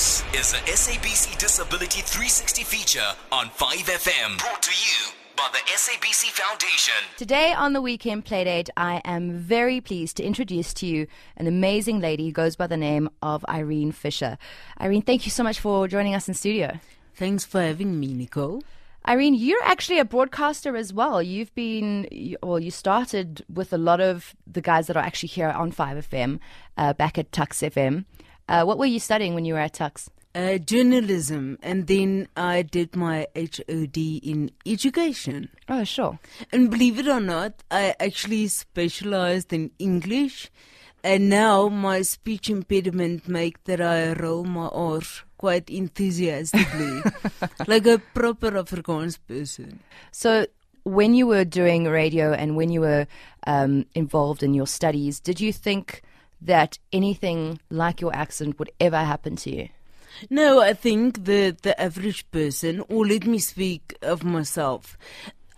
This is a SABC Disability 360 feature on 5FM. Brought to you by the SABC Foundation. Today on the Weekend Playdate, I am very pleased to introduce to you an amazing lady who goes by the name of Irene Fischer. Irene, thank you so much for joining us in studio. Thanks for having me, Nicole. Irene, you're actually a broadcaster as well. You've been, you- well, you started with a lot of the guys that are actually here on 5FM, uh, back at Tuks FM. Uh, what were you studying when you were at Tuks? Uh, journalism, and then I did my HOD in education. Oh, sure. And believe it or not, I actually specialized in English, and now my speech impediment make that I roll my R quite enthusiastically, like a proper Afrikaans person. So, when you were doing radio and when you were um, involved in your studies, did you think that anything like your accident would ever happen to you? No, I think that the average person, or let me speak of myself,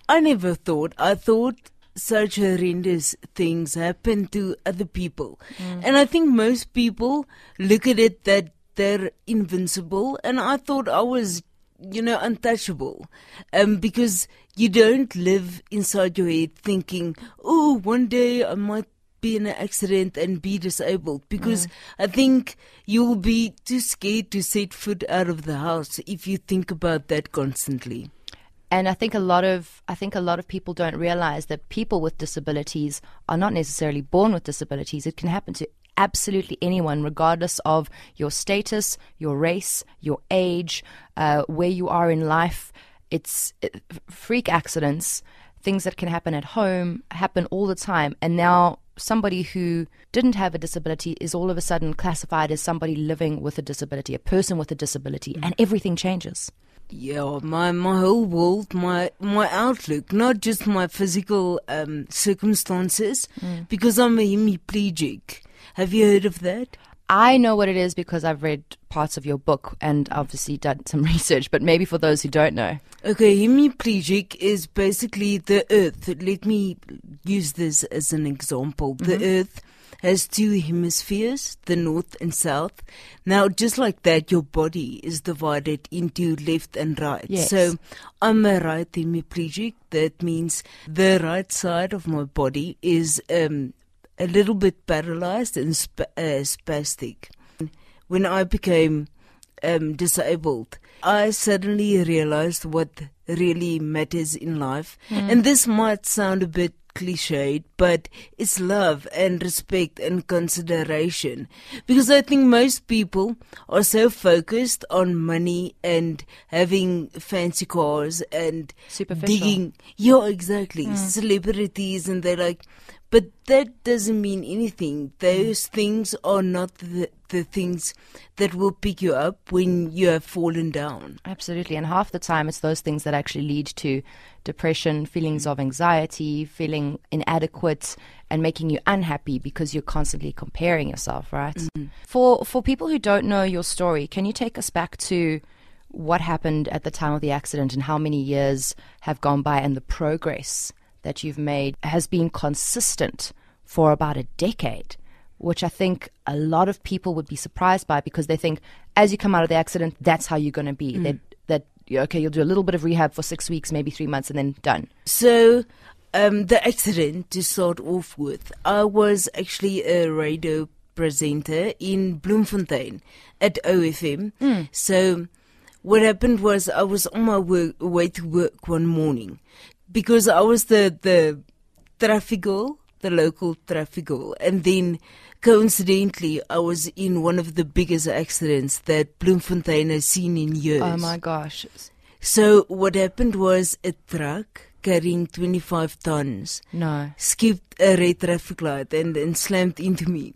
I never thought. I thought such horrendous things happen to other people, and I think most people look at it that they're invincible, and I thought I was, you know, untouchable, um, because you don't live inside your head thinking, oh, one day I might be in an accident and be disabled because I think you'll be too scared to set foot out of the house if you think about that constantly. And I think a lot of I think a lot of people don't realize that people with disabilities are not necessarily born with disabilities. It can happen to absolutely anyone, regardless of your status, your race, your age, uh, where you are in life. It's it, freak accidents, things that can happen at home, happen all the time. And now somebody who didn't have a disability is all of a sudden classified as somebody living with a disability, a person with a disability, and everything changes. Yeah, my my whole world, my my outlook, not just my physical um, circumstances, because I'm a hemiplegic. Have you heard of that? I know what it is because I've read parts of your book and obviously done some research, but maybe for those who don't know. Okay, hemiplegic is basically the earth. Let me use this as an example. The earth has two hemispheres, the north and south. Now, just like that, your body is divided into left and right. Yes. So, I'm a right hemiplegic. That means the right side of my body is um, a little bit paralyzed and sp- uh, spastic. When I became um, disabled, I suddenly realized what really matters in life. And this might sound a bit cliched, but it's love and respect and consideration. Because I think most people are so focused on money and having fancy cars and Superficial. digging. Yeah, exactly. Celebrities, and they're like, but that doesn't mean anything. Those things are not the, the things that will pick you up when you have fallen down. Absolutely. And half the time, it's those things that actually lead to depression, feelings of anxiety, feeling inadequate, and making you unhappy because you're constantly comparing yourself, right? Mm-hmm. For, for people who don't know your story, can you take us back to what happened at the time of the accident and how many years have gone by and the progress that you've made has been consistent for about a decade? which I think a lot of people would be surprised by because they think as you come out of the accident, that's how you're going to be. That that okay, you'll do a little bit of rehab for six weeks, maybe three months, and then done. So, um, the accident to start off with, I was actually a radio presenter in Bloemfontein at OFM. So, what happened was I was on my work, way to work one morning because I was the the traffic girl, the local traffic girl, and then coincidentally I was in one of the biggest accidents that Bloemfontein has seen in years. Oh my gosh! So what happened was a truck carrying 25 tons No, skipped a red traffic light and, and slammed into me.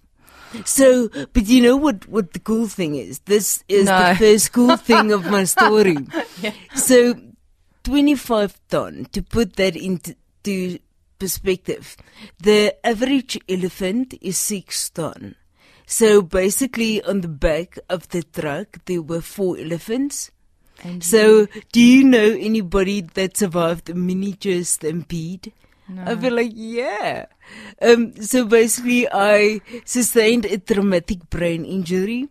So, but you know what, what the cool thing is? This is No. the first cool thing of my story. So, 25 ton, to put that into to perspective, the average elephant is 6 ton. So basically on the back of the truck there were four elephants. and So, do you know anybody that survived a miniature stampede? I feel like, yeah. Um, so basically, I sustained a traumatic brain injury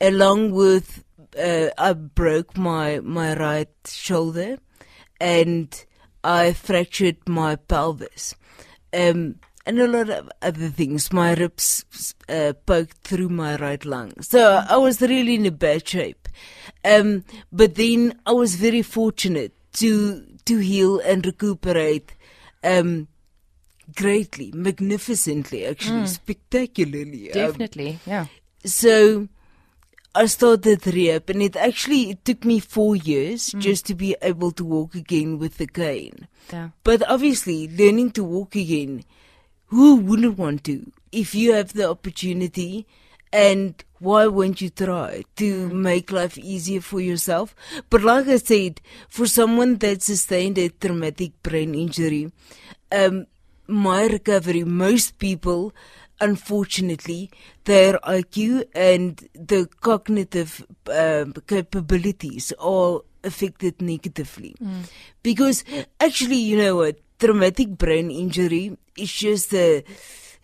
along with uh, I broke my my right shoulder, and I fractured my pelvis, um, and a lot of other things. My ribs uh, poked through my right lung, so I was really in a bad shape. Um, but then I was very fortunate to to heal and recuperate. Um, greatly, magnificently, actually, spectacularly. Um, Definitely, yeah. so I started the rehab, and it actually it took me four years just to be able to walk again with the cane. Yeah. But obviously, learning to walk again, who wouldn't want to? If you have the opportunity, and why won't you try to make life easier for yourself? But like I said, for someone that sustained a traumatic brain injury, um, my recovery, most people, unfortunately, their IQ and the cognitive um, capabilities are affected negatively. Because actually, you know what? Traumatic brain injury is just a,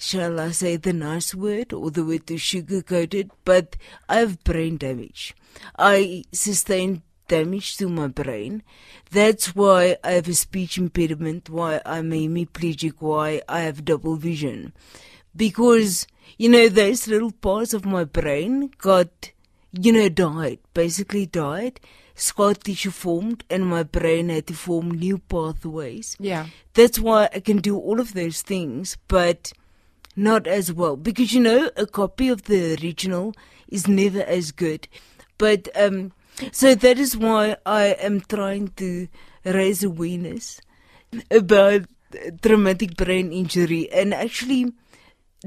shall I say the nice word or the word to sugarcoat it, but I have brain damage. I sustained damage to my brain. That's why I have a speech impediment, why I'm hemiplegic, why I have double vision. Because, you know, those little parts of my brain got, you know, died, basically died. Scar tissue formed and my brain had to form new pathways. Yeah. That's why I can do all of those things, but not as well. Because you know, a copy of the original is never as good. But um so that is why I am trying to raise awareness about traumatic brain injury and actually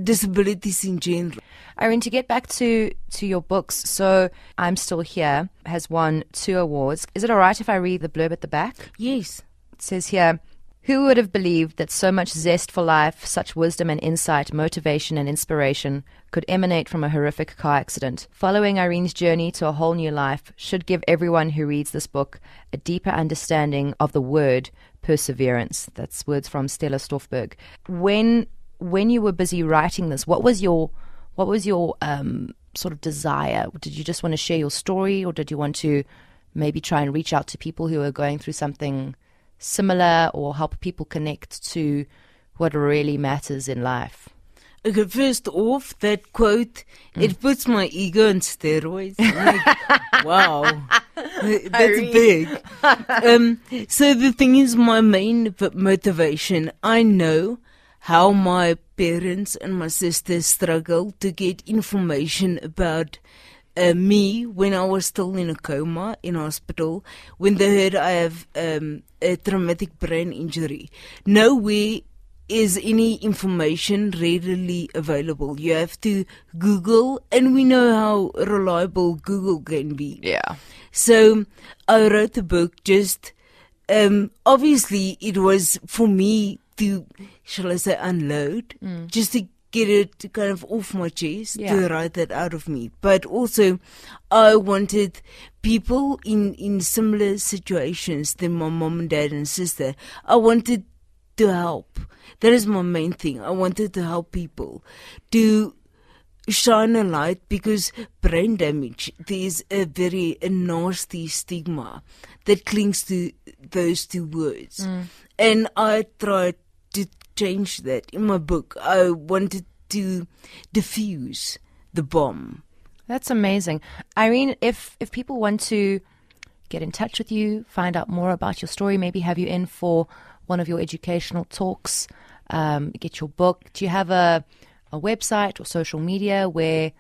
disabilities in general. Irene, to get back to, to your books, so I'm Still Here has won two awards. Is it all right if I read the blurb at the back? Yes. It says here Who would have believed that so much zest for life, such wisdom and insight, motivation and inspiration could emanate from a horrific car accident? Following Irene's journey to a whole new life should give everyone who reads this book a deeper understanding of the word perseverance. That's words from Stella Stoffberg. When when you were busy writing this, what was your what was your um, sort of desire? Did you just want to share your story, or did you want to maybe try and reach out to people who are going through something similar, or help people connect to what really matters in life? Okay, first off, that quote, it puts my ego on steroids. Like, wow, that's big. Um, so the thing is, my main motivation, I know how my parents and my sisters struggled to get information about uh, me when I was still in a coma in hospital, when they heard I have um, a traumatic brain injury. Nowhere is any information readily available. You have to Google, and we know how reliable Google can be. Yeah. So I wrote the book just um obviously it was for me to shall I say unload just to get it kind of off my chest Yeah. to write that out of me. But also I wanted people in in similar situations than my mom and dad and sister. I wanted to help. That is my main thing. I wanted to help people to shine a light because brain damage there's a very a nasty stigma that clings to those two words mm. and i tried to change that in my book i wanted to diffuse the bomb That's amazing. Irene, if if people want to get in touch with you, find out more about your story, maybe have you in for one of your educational talks, um, get your book. Do you have a a website or social media where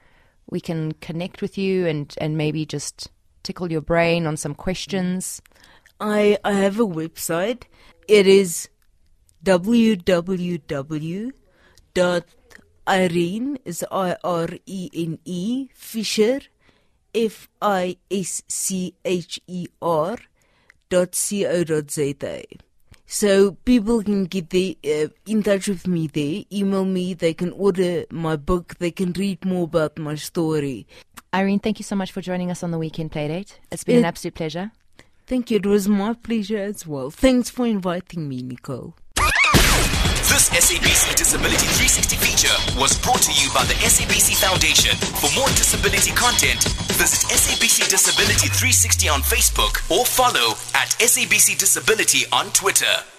we can connect with you and, and maybe just tickle your brain on some questions? i i have a website it is www dot irene is i r e n e fischer f i s c h e r dot co dot za so people can get the, uh, in touch with me there email me they can order my book they can read more about my story Irene, thank you so much for joining us on the Weekend Playdate. It's been an absolute pleasure. thank you it was my pleasure as well thanks for inviting me nicole This SABC Disability 360 feature was brought to you by the SABC Foundation. For more disability content, Visit SABC Disability 360 on Facebook or follow at SABC Disability on Twitter.